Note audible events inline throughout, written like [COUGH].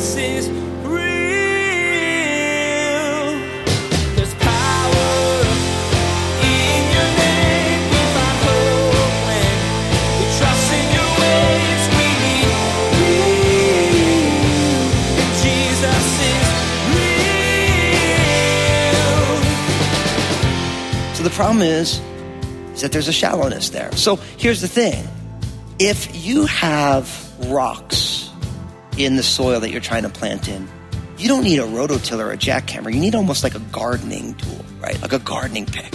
problem is. So the problem is that there's a shallowness there. So here's the thing. If you have rocks in the soil that you're trying to plant in, you don't need a rototiller or a jackhammer. You need almost like a gardening tool, right? Like a gardening pick.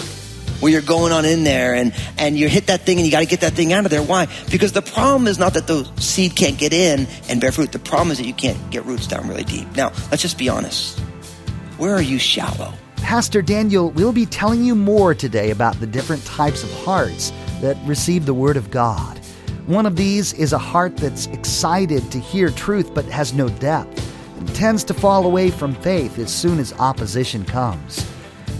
Where you're going on in there and, and you hit that thing and you got to get that thing out of there. Why? Because the problem is not that the seed can't get in and bear fruit. The problem is that you can't get roots down really deep. Now, let's just be honest. Where are you shallow? Pastor Daniel We'll be telling you more today about the different types of hearts that receive the Word of God. One of these is a heart that's excited to hear truth but has no depth and tends to fall away from faith as soon as opposition comes.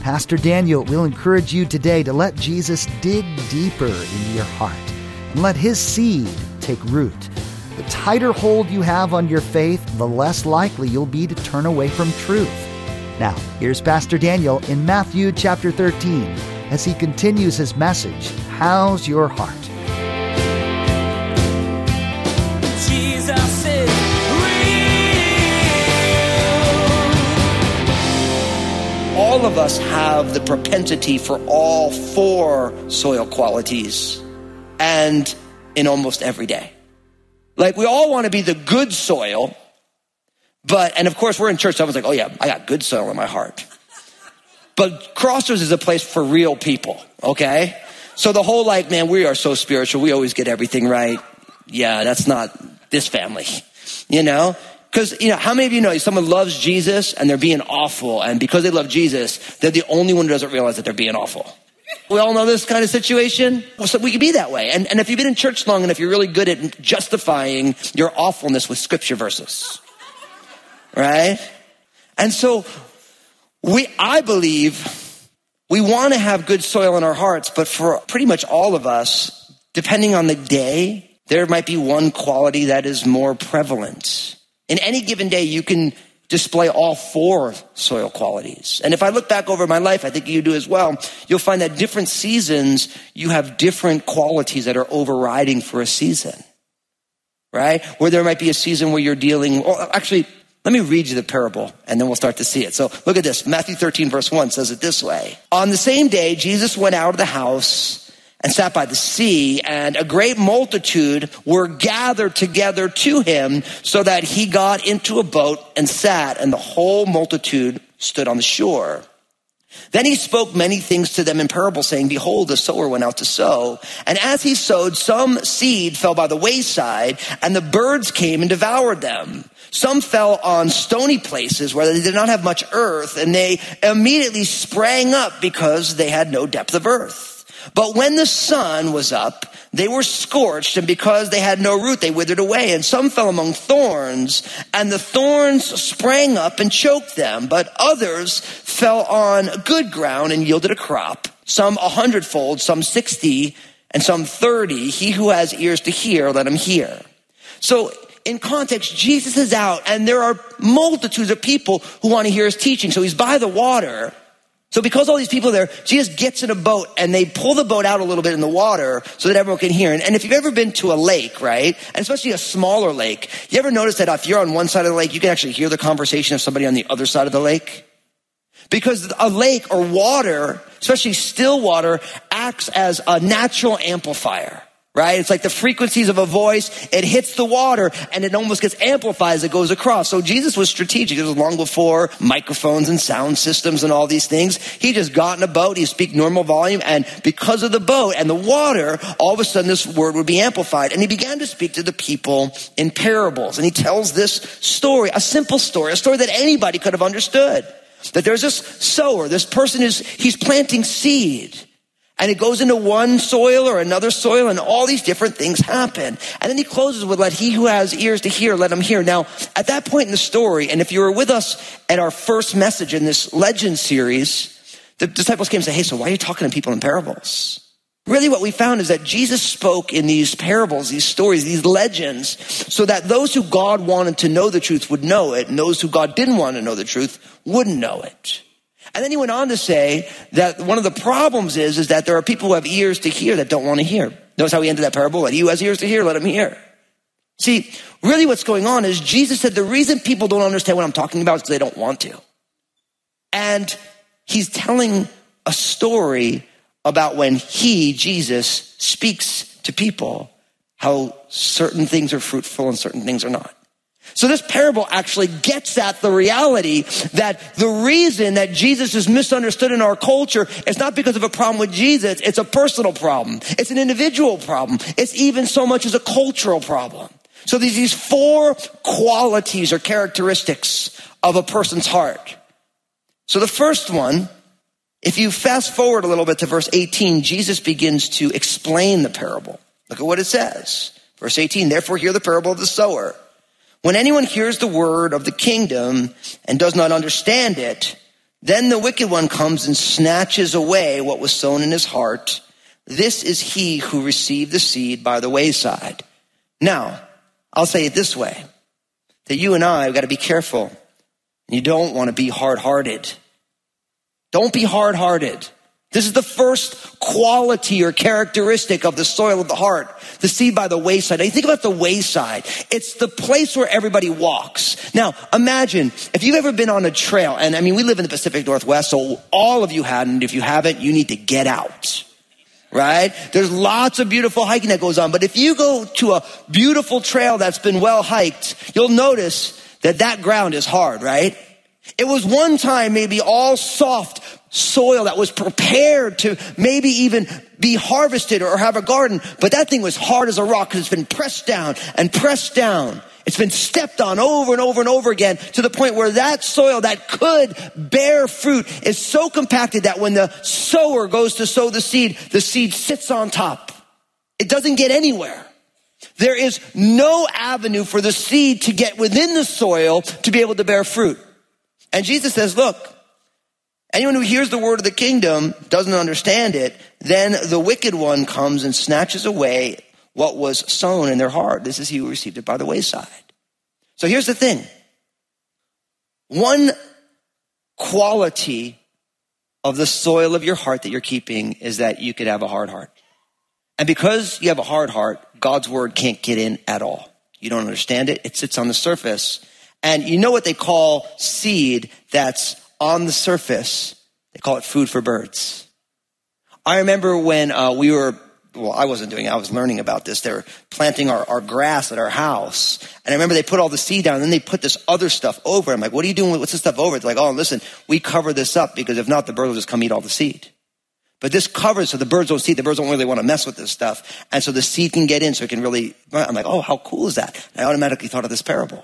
Pastor Daniel will encourage you today to let Jesus dig deeper into your heart and let His seed take root. The tighter hold you have on your faith, the less likely you'll be to turn away from truth. Now, here's Pastor Daniel in Matthew chapter 13 as he continues his message How's Your Heart? All of us have the propensity for all four soil qualities and in almost every day. Like we all want to be the good soil, but, and of course we're in church, I was like, oh yeah, I got good soil in my heart. But Crossroads is a place for real people, okay? So the whole like, man, we are so spiritual, we always get everything right. Yeah, that's not this family, you know? Because, you know, how many of you know someone loves Jesus and they're being awful, and because they love Jesus, they're the only one who doesn't realize that they're being awful? We all know this kind of situation. Well, so we can be that way. And, and if you've been in church long enough, you're really good at justifying your awfulness with scripture verses. Right? And so we, I believe we want to have good soil in our hearts, but for pretty much all of us, depending on the day, there might be one quality that is more prevalent. In any given day, you can display all four soil qualities. And if I look back over my life, I think you do as well, you'll find that different seasons, you have different qualities that are overriding for a season. Right? Where there might be a season where you're dealing, well, actually, let me read you the parable and then we'll start to see it. So look at this. Matthew 13 verse 1 says it this way. On the same day, Jesus went out of the house and sat by the sea, and a great multitude were gathered together to him, so that he got into a boat and sat, and the whole multitude stood on the shore. Then he spoke many things to them in parables, saying, Behold, the sower went out to sow. And as he sowed, some seed fell by the wayside, and the birds came and devoured them. Some fell on stony places where they did not have much earth, and they immediately sprang up because they had no depth of earth. But when the sun was up, they were scorched, and because they had no root, they withered away. And some fell among thorns, and the thorns sprang up and choked them. But others fell on good ground and yielded a crop. Some a hundredfold, some sixty, and some thirty. He who has ears to hear, let him hear. So in context, Jesus is out, and there are multitudes of people who want to hear his teaching. So he's by the water. So because all these people are there, Jesus gets in a boat and they pull the boat out a little bit in the water so that everyone can hear. And if you've ever been to a lake, right, and especially a smaller lake, you ever notice that if you're on one side of the lake, you can actually hear the conversation of somebody on the other side of the lake? Because a lake or water, especially still water, acts as a natural amplifier right? It's like the frequencies of a voice. It hits the water and it almost gets amplified as it goes across. So Jesus was strategic. It was long before microphones and sound systems and all these things. He just got in a boat. He speak normal volume. And because of the boat and the water, all of a sudden this word would be amplified. And he began to speak to the people in parables. And he tells this story, a simple story, a story that anybody could have understood. That there's this sower, this person is, he's planting seed. And it goes into one soil or another soil and all these different things happen. And then he closes with, let he who has ears to hear, let him hear. Now, at that point in the story, and if you were with us at our first message in this legend series, the disciples came and said, Hey, so why are you talking to people in parables? Really, what we found is that Jesus spoke in these parables, these stories, these legends, so that those who God wanted to know the truth would know it, and those who God didn't want to know the truth wouldn't know it. And then he went on to say that one of the problems is, is that there are people who have ears to hear that don't want to hear. Notice how he ended that parable? Let he who has ears to hear, let him hear. See, really what's going on is Jesus said the reason people don't understand what I'm talking about is because they don't want to. And he's telling a story about when he, Jesus, speaks to people, how certain things are fruitful and certain things are not. So this parable actually gets at the reality that the reason that Jesus is misunderstood in our culture is not because of a problem with Jesus. It's a personal problem. It's an individual problem. It's even so much as a cultural problem. So there's these four qualities or characteristics of a person's heart. So the first one if you fast forward a little bit to verse 18, Jesus begins to explain the parable. Look at what it says. Verse 18, therefore hear the parable of the sower. When anyone hears the word of the kingdom and does not understand it, then the wicked one comes and snatches away what was sown in his heart. This is he who received the seed by the wayside. Now, I'll say it this way, that you and I have got to be careful. You don't want to be hard hearted. Don't be hard hearted. This is the first quality or characteristic of the soil of the heart, the seed by the wayside. Now you think about the wayside. It's the place where everybody walks. Now imagine if you've ever been on a trail, and I mean, we live in the Pacific Northwest, so all of you hadn't. If you haven't, you need to get out. Right? There's lots of beautiful hiking that goes on, but if you go to a beautiful trail that's been well hiked, you'll notice that that ground is hard, right? It was one time maybe all soft soil that was prepared to maybe even be harvested or have a garden, but that thing was hard as a rock because it's been pressed down and pressed down. It's been stepped on over and over and over again to the point where that soil that could bear fruit is so compacted that when the sower goes to sow the seed, the seed sits on top. It doesn't get anywhere. There is no avenue for the seed to get within the soil to be able to bear fruit. And Jesus says, look, anyone who hears the word of the kingdom doesn't understand it, then the wicked one comes and snatches away what was sown in their heart. This is he who received it by the wayside. So here's the thing. One quality of the soil of your heart that you're keeping is that you could have a hard heart. And because you have a hard heart, God's word can't get in at all. You don't understand it. It sits on the surface and you know what they call seed that's on the surface? They call it food for birds. I remember when uh, we were, well, I wasn't doing it, I was learning about this. They were planting our, our grass at our house. And I remember they put all the seed down and then they put this other stuff over. I'm like, what are you doing? What's this stuff over? They're like, oh, listen, we cover this up because if not, the birds will just come eat all the seed. But this covers so the birds don't see, the birds don't really want to mess with this stuff. And so the seed can get in so it can really, I'm like, oh, how cool is that? And I automatically thought of this parable.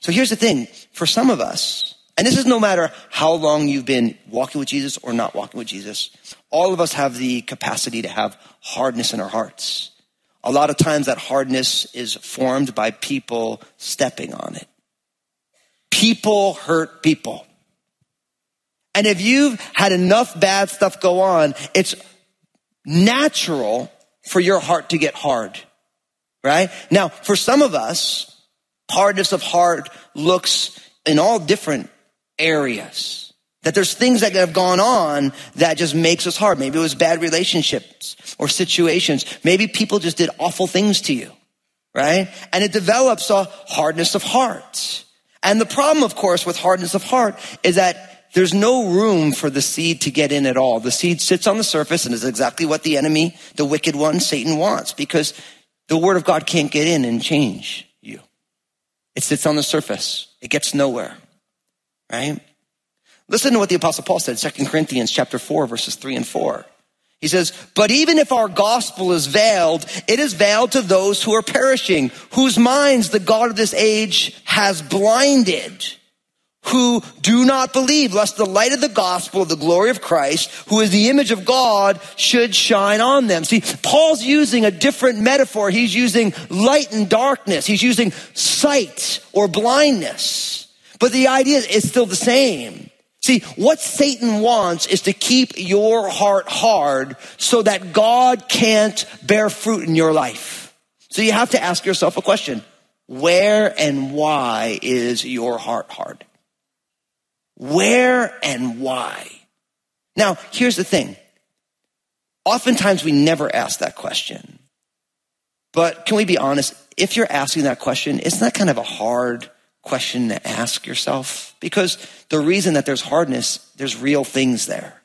So here's the thing for some of us, and this is no matter how long you've been walking with Jesus or not walking with Jesus, all of us have the capacity to have hardness in our hearts. A lot of times that hardness is formed by people stepping on it. People hurt people. And if you've had enough bad stuff go on, it's natural for your heart to get hard, right? Now, for some of us, Hardness of heart looks in all different areas. That there's things that have gone on that just makes us hard. Maybe it was bad relationships or situations. Maybe people just did awful things to you, right? And it develops a hardness of heart. And the problem, of course, with hardness of heart is that there's no room for the seed to get in at all. The seed sits on the surface and is exactly what the enemy, the wicked one, Satan wants because the word of God can't get in and change. You. It sits on the surface. It gets nowhere. Right? Listen to what the apostle Paul said, 2 Corinthians chapter 4, verses 3 and 4. He says, but even if our gospel is veiled, it is veiled to those who are perishing, whose minds the God of this age has blinded who do not believe, lest the light of the gospel of the glory of Christ, who is the image of God, should shine on them. See, Paul's using a different metaphor. He's using light and darkness. He's using sight or blindness. But the idea is still the same. See, what Satan wants is to keep your heart hard so that God can't bear fruit in your life. So you have to ask yourself a question. Where and why is your heart hard? Where and why? Now, here's the thing. Oftentimes we never ask that question. But can we be honest? If you're asking that question, isn't that kind of a hard question to ask yourself? Because the reason that there's hardness, there's real things there.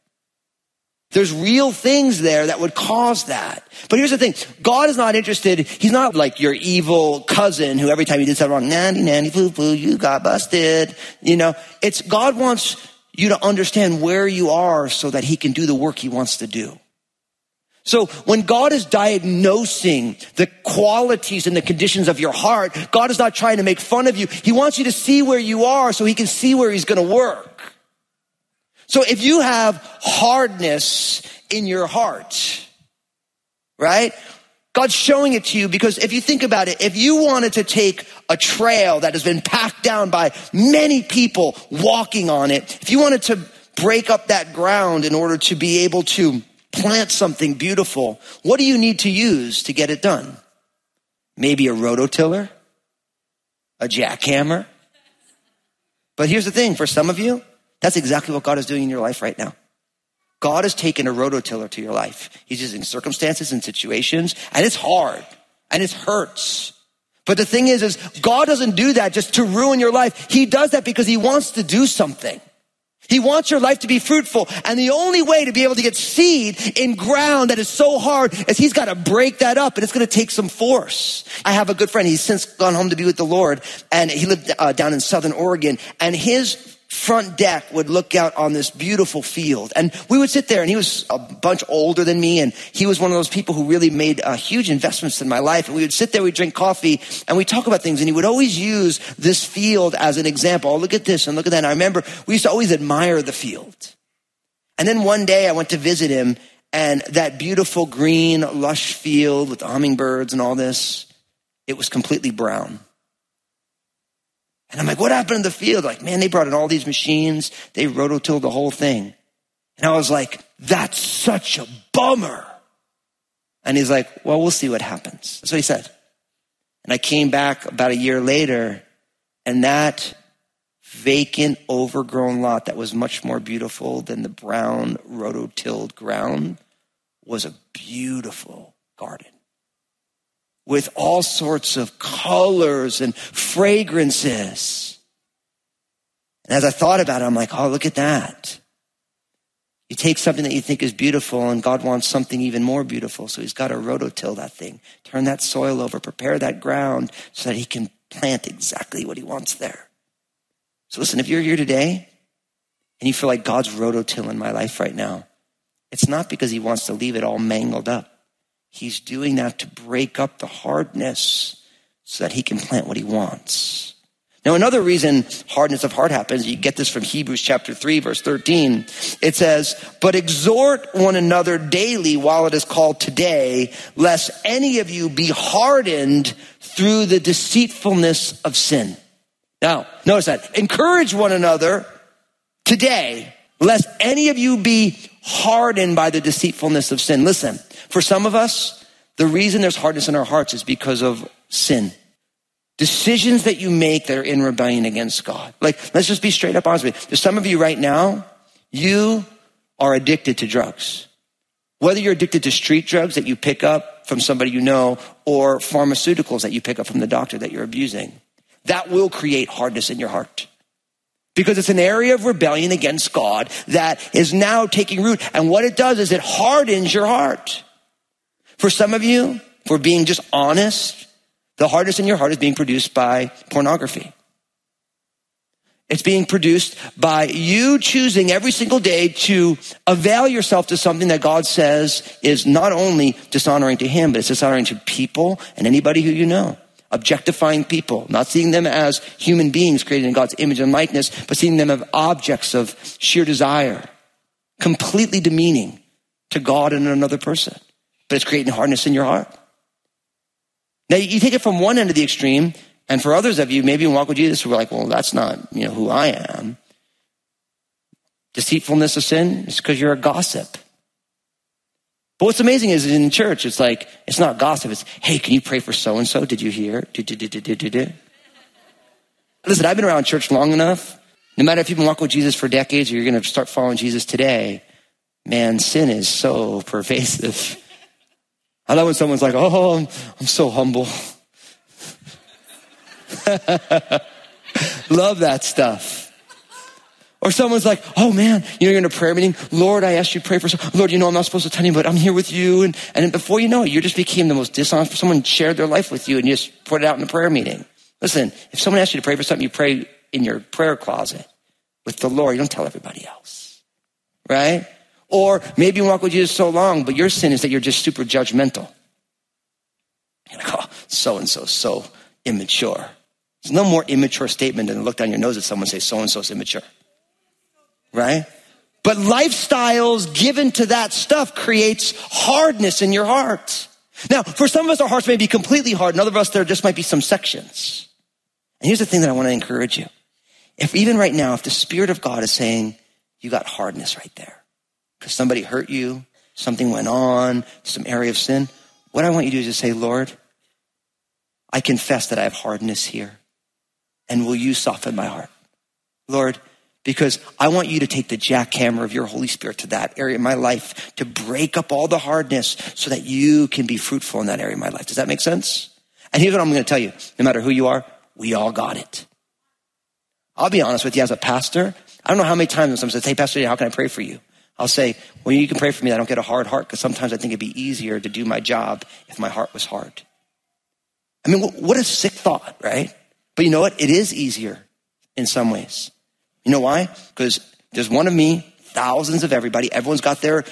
There's real things there that would cause that. But here's the thing. God is not interested. He's not like your evil cousin who every time you did something wrong, nanny, nanny, foo, foo, you got busted. You know, it's God wants you to understand where you are so that he can do the work he wants to do. So when God is diagnosing the qualities and the conditions of your heart, God is not trying to make fun of you. He wants you to see where you are so he can see where he's going to work. So if you have hardness in your heart, right? God's showing it to you because if you think about it, if you wanted to take a trail that has been packed down by many people walking on it, if you wanted to break up that ground in order to be able to plant something beautiful, what do you need to use to get it done? Maybe a rototiller, a jackhammer. But here's the thing for some of you, that's exactly what God is doing in your life right now. God has taken a rototiller to your life. He's using circumstances and situations, and it's hard and it hurts. But the thing is, is God doesn't do that just to ruin your life. He does that because he wants to do something. He wants your life to be fruitful. And the only way to be able to get seed in ground that is so hard is he's got to break that up and it's going to take some force. I have a good friend. He's since gone home to be with the Lord and he lived uh, down in Southern Oregon and his front deck would look out on this beautiful field. And we would sit there and he was a bunch older than me. And he was one of those people who really made uh, huge investments in my life. And we would sit there, we'd drink coffee and we talk about things. And he would always use this field as an example. Oh, look at this and look at that. And I remember we used to always admire the field. And then one day I went to visit him and that beautiful green, lush field with the hummingbirds and all this, it was completely brown. And I'm like, what happened in the field? Like, man, they brought in all these machines. They rototilled the whole thing. And I was like, that's such a bummer. And he's like, well, we'll see what happens. That's what he said. And I came back about a year later and that vacant, overgrown lot that was much more beautiful than the brown rototilled ground was a beautiful garden with all sorts of colors and fragrances. And as I thought about it, I'm like, oh, look at that. You take something that you think is beautiful and God wants something even more beautiful. So he's got to rototill that thing, turn that soil over, prepare that ground so that he can plant exactly what he wants there. So listen, if you're here today and you feel like God's rototilling my life right now, it's not because he wants to leave it all mangled up. He's doing that to break up the hardness so that he can plant what he wants. Now, another reason hardness of heart happens, you get this from Hebrews chapter 3, verse 13. It says, But exhort one another daily while it is called today, lest any of you be hardened through the deceitfulness of sin. Now, notice that. Encourage one another today, lest any of you be hardened by the deceitfulness of sin. Listen, for some of us, the reason there's hardness in our hearts is because of sin. Decisions that you make that are in rebellion against God. Like, let's just be straight up honest with you. There's some of you right now, you are addicted to drugs. Whether you're addicted to street drugs that you pick up from somebody you know or pharmaceuticals that you pick up from the doctor that you're abusing, that will create hardness in your heart because it's an area of rebellion against God that is now taking root. And what it does is it hardens your heart. For some of you, for being just honest, the hardness in your heart is being produced by pornography. It's being produced by you choosing every single day to avail yourself to something that God says is not only dishonoring to Him, but it's dishonoring to people and anybody who you know. Objectifying people, not seeing them as human beings created in God's image and likeness, but seeing them as objects of sheer desire. Completely demeaning to God and another person but it's creating hardness in your heart. Now you take it from one end of the extreme, and for others of you, maybe in walk with Jesus, we're like, well, that's not, you know, who I am. Deceitfulness of sin is because you're a gossip. But what's amazing is in church, it's like, it's not gossip. It's, hey, can you pray for so and so? Did you hear? Listen, I've been around church long enough. No matter if you've been walking with Jesus for decades or you're going to start following Jesus today, man, sin is so [LAUGHS] pervasive. I love when someone's like, oh, I'm, I'm so humble. [LAUGHS] love that stuff. Or someone's like, oh man, you know, you're in a prayer meeting. Lord, I asked you to pray for some. Lord, you know, I'm not supposed to tell you, but I'm here with you. And, and before you know it, you just became the most dishonest. Someone shared their life with you and you just put it out in the prayer meeting. Listen, if someone asks you to pray for something, you pray in your prayer closet with the Lord. You don't tell everybody else. Right? Or maybe you walk with Jesus so long, but your sin is that you're just super judgmental. You're like, oh, so and so, so immature. There's no more immature statement than to look down your nose at someone and say, so and so is immature right? But lifestyles given to that stuff creates hardness in your heart. Now, for some of us, our hearts may be completely hard, and other of us, there just might be some sections. And here's the thing that I want to encourage you. If even right now, if the Spirit of God is saying, you got hardness right there, because somebody hurt you, something went on, some area of sin, what I want you to do is just say, Lord, I confess that I have hardness here, and will you soften my heart? Lord, because I want you to take the jackhammer of your Holy Spirit to that area of my life to break up all the hardness so that you can be fruitful in that area of my life. Does that make sense? And here's what I'm going to tell you. No matter who you are, we all got it. I'll be honest with you as a pastor. I don't know how many times someone says, Hey, Pastor, how can I pray for you? I'll say, Well, you can pray for me. I don't get a hard heart because sometimes I think it'd be easier to do my job if my heart was hard. I mean, what a sick thought, right? But you know what? It is easier in some ways. You know why? Because there's one of me, thousands of everybody. Everyone's got their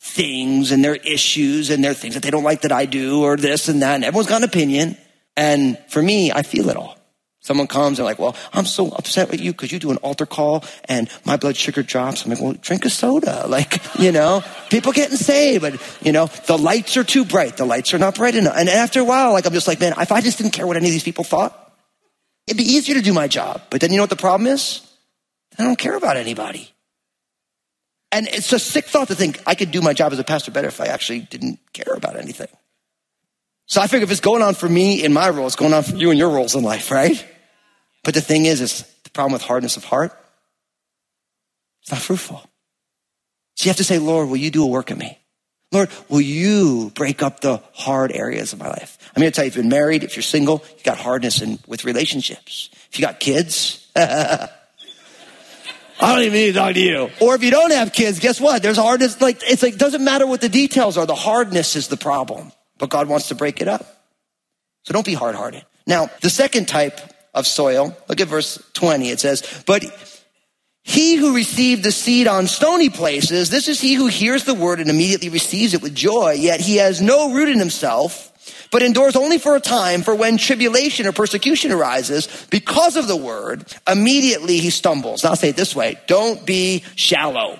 things and their issues and their things that they don't like that I do or this and that. And everyone's got an opinion. And for me, I feel it all. Someone comes and like, well, I'm so upset with you because you do an altar call and my blood sugar drops. I'm like, well, drink a soda. [LAUGHS] Like, you know, people getting saved, but you know, the lights are too bright. The lights are not bright enough. And after a while, like, I'm just like, man, if I just didn't care what any of these people thought, it'd be easier to do my job. But then you know what the problem is? I don't care about anybody. And it's a sick thought to think I could do my job as a pastor better if I actually didn't care about anything. So I figure if it's going on for me in my role, it's going on for you in your roles in life, right? But the thing is, is the problem with hardness of heart, it's not fruitful. So you have to say, Lord, will you do a work in me? Lord, will you break up the hard areas of my life? I'm going to tell you, if you've been married, if you're single, you've got hardness in, with relationships. If you got kids, [LAUGHS] I don't even need to talk to you. Or if you don't have kids, guess what? There's hardness. Like, it's like, doesn't matter what the details are. The hardness is the problem, but God wants to break it up. So don't be hard hearted. Now, the second type of soil, look at verse 20. It says, but he who received the seed on stony places, this is he who hears the word and immediately receives it with joy, yet he has no root in himself but endures only for a time, for when tribulation or persecution arises because of the word, immediately he stumbles. Now I'll say it this way don't be shallow.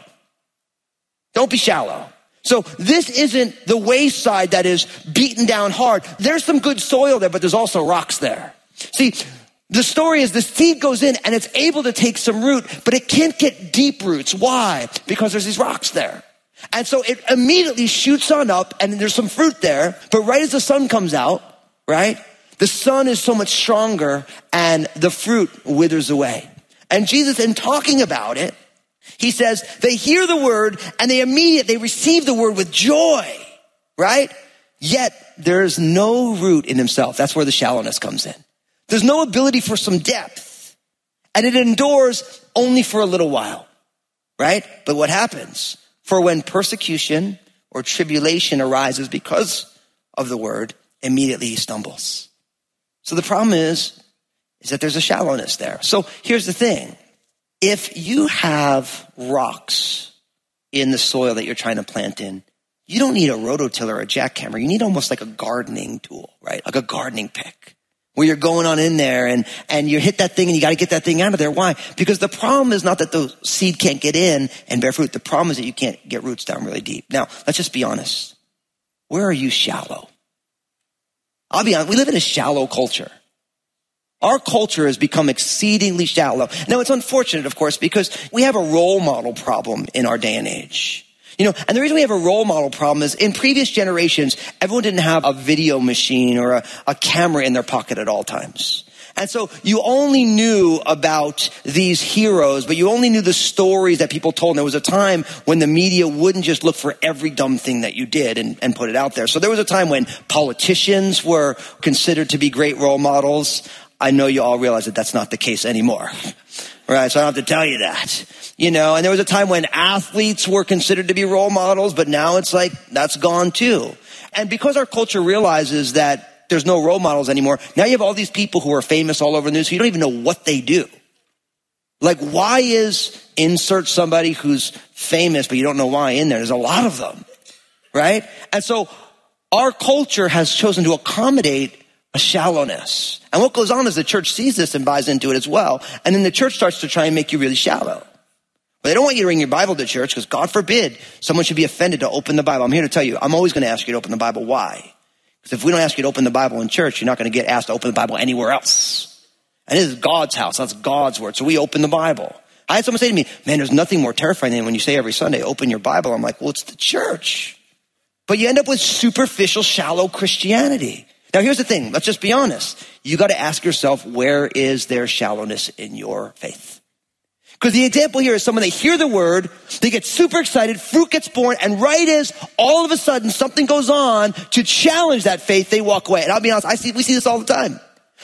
Don't be shallow. So this isn't the wayside that is beaten down hard. There's some good soil there, but there's also rocks there. See, the story is the seed goes in and it's able to take some root, but it can't get deep roots. Why? Because there's these rocks there. And so it immediately shoots on up and there's some fruit there. But right as the sun comes out, right? The sun is so much stronger and the fruit withers away. And Jesus, in talking about it, he says they hear the word and they immediately, receive the word with joy, right? Yet there's no root in himself. That's where the shallowness comes in. There's no ability for some depth and it endures only for a little while, right? But what happens? For when persecution or tribulation arises because of the word, immediately he stumbles. So the problem is, is that there's a shallowness there. So here's the thing. If you have rocks in the soil that you're trying to plant in, you don't need a rototiller or a jackhammer. You need almost like a gardening tool, right? Like a gardening pick where you're going on in there and, and you hit that thing and you got to get that thing out of there. Why? Because the problem is not that the seed can't get in and bear fruit. The problem is that you can't get roots down really deep. Now, let's just be honest. Where are you shallow? I'll be honest. We live in a shallow culture. Our culture has become exceedingly shallow. Now it's unfortunate, of course, because we have a role model problem in our day and age. You know, and the reason we have a role model problem is in previous generations, everyone didn't have a video machine or a, a camera in their pocket at all times. And so you only knew about these heroes, but you only knew the stories that people told. And there was a time when the media wouldn't just look for every dumb thing that you did and, and put it out there. So there was a time when politicians were considered to be great role models. I know you all realize that that's not the case anymore. [LAUGHS] Right? So I don't have to tell you that. You know, and there was a time when athletes were considered to be role models, but now it's like that's gone too. And because our culture realizes that there's no role models anymore, now you have all these people who are famous all over the news, so you don't even know what they do. Like, why is insert somebody who's famous, but you don't know why in there? There's a lot of them, right? And so our culture has chosen to accommodate a shallowness. And what goes on is the church sees this and buys into it as well. And then the church starts to try and make you really shallow. But they don't want you to bring your Bible to church because God forbid someone should be offended to open the Bible. I'm here to tell you, I'm always going to ask you to open the Bible. Why? Because if we don't ask you to open the Bible in church, you're not going to get asked to open the Bible anywhere else. And this is God's house. That's God's word. So we open the Bible. I had someone say to me, man, there's nothing more terrifying than when you say every Sunday, open your Bible. I'm like, well, it's the church. But you end up with superficial, shallow Christianity. Now here's the thing. Let's just be honest. You got to ask yourself, where is there shallowness in your faith? Because the example here is someone, they hear the word, they get super excited, fruit gets born, and right as all of a sudden something goes on to challenge that faith, they walk away. And I'll be honest, I see, we see this all the time.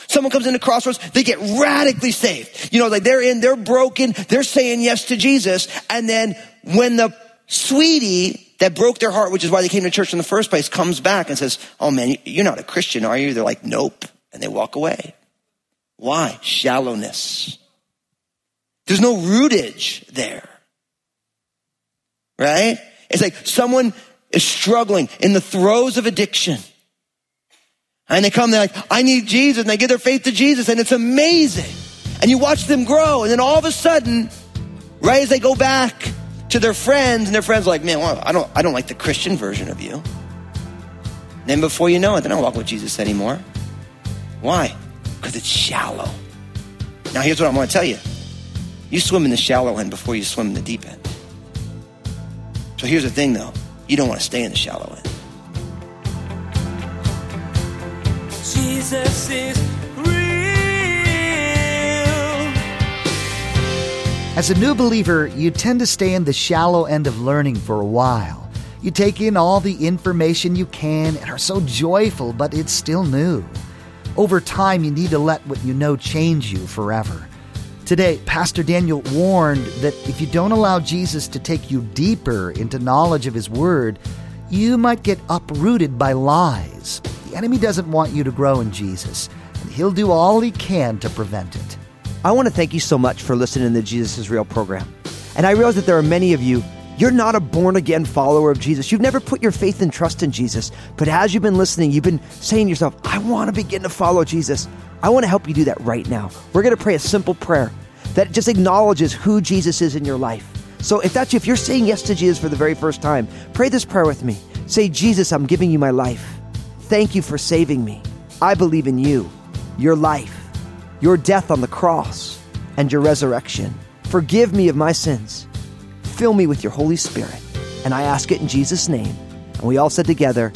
Someone comes into Crossroads, they get radically saved. You know, like they're in, they're broken, they're saying yes to Jesus, and then when the sweetie that broke their heart, which is why they came to church in the first place, comes back and says, Oh man, you're not a Christian, are you? They're like, Nope. And they walk away. Why? Shallowness. There's no rootage there. Right? It's like someone is struggling in the throes of addiction. And they come, they're like, I need Jesus. And they give their faith to Jesus. And it's amazing. And you watch them grow. And then all of a sudden, right as they go back to their friends, and their friends are like, man, well, I don't, I don't like the Christian version of you. Then before you know it, they're not walking with Jesus anymore. Why? Because it's shallow. Now here's what I'm going to tell you. You swim in the shallow end before you swim in the deep end. So here's the thing though. You don't want to stay in the shallow end. Jesus is real. As a new believer, you tend to stay in the shallow end of learning for a while. You take in all the information you can and are so joyful, but it's still new. Over time, you need to let what you know change you forever. Today, Pastor Daniel warned that if you don't allow Jesus to take you deeper into knowledge of His Word, you might get uprooted by lies. The enemy doesn't want you to grow in Jesus, and he'll do all he can to prevent it. I want to thank you so much for listening to Jesus is Real program. And I realize that there are many of you, you're not a born again follower of Jesus. You've never put your faith and trust in Jesus. But as you've been listening, you've been saying to yourself, I want to begin to follow Jesus. I want to help you do that right now. We're going to pray a simple prayer that just acknowledges who Jesus is in your life. So if that's you, if you're saying yes to Jesus for the very first time, pray this prayer with me. Say, Jesus, I'm giving you my life. Thank you for saving me. I believe in you, your life, your death on the cross, and your resurrection. Forgive me of my sins. Fill me with your Holy Spirit. And I ask it in Jesus' name. And we all said together,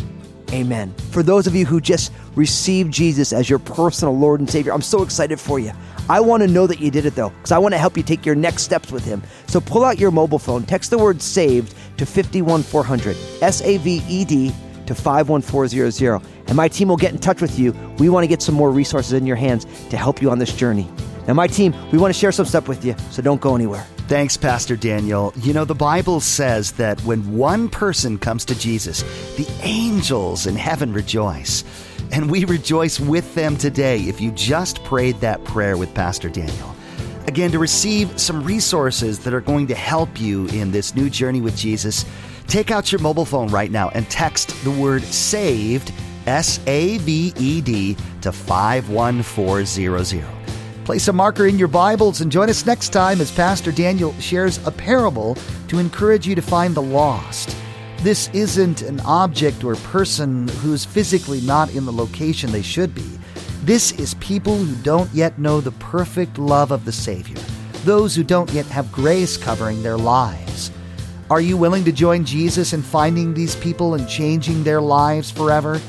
Amen. For those of you who just received Jesus as your personal Lord and Savior, I'm so excited for you. I want to know that you did it though, because I want to help you take your next steps with Him. So pull out your mobile phone, text the word saved to 51400, S A V E D to 51400, and my team will get in touch with you. We want to get some more resources in your hands to help you on this journey. Now, my team, we want to share some stuff with you, so don't go anywhere. Thanks, Pastor Daniel. You know, the Bible says that when one person comes to Jesus, the angels in heaven rejoice. And we rejoice with them today if you just prayed that prayer with Pastor Daniel. Again, to receive some resources that are going to help you in this new journey with Jesus, take out your mobile phone right now and text the word SAVED, S A V E D, to 51400. Place a marker in your Bibles and join us next time as Pastor Daniel shares a parable to encourage you to find the lost. This isn't an object or person who's physically not in the location they should be. This is people who don't yet know the perfect love of the Savior, those who don't yet have grace covering their lives. Are you willing to join Jesus in finding these people and changing their lives forever?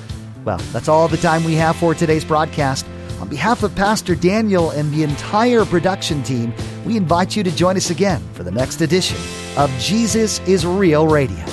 Well, that's all the time we have for today's broadcast. On behalf of Pastor Daniel and the entire production team, we invite you to join us again for the next edition of Jesus is Real Radio.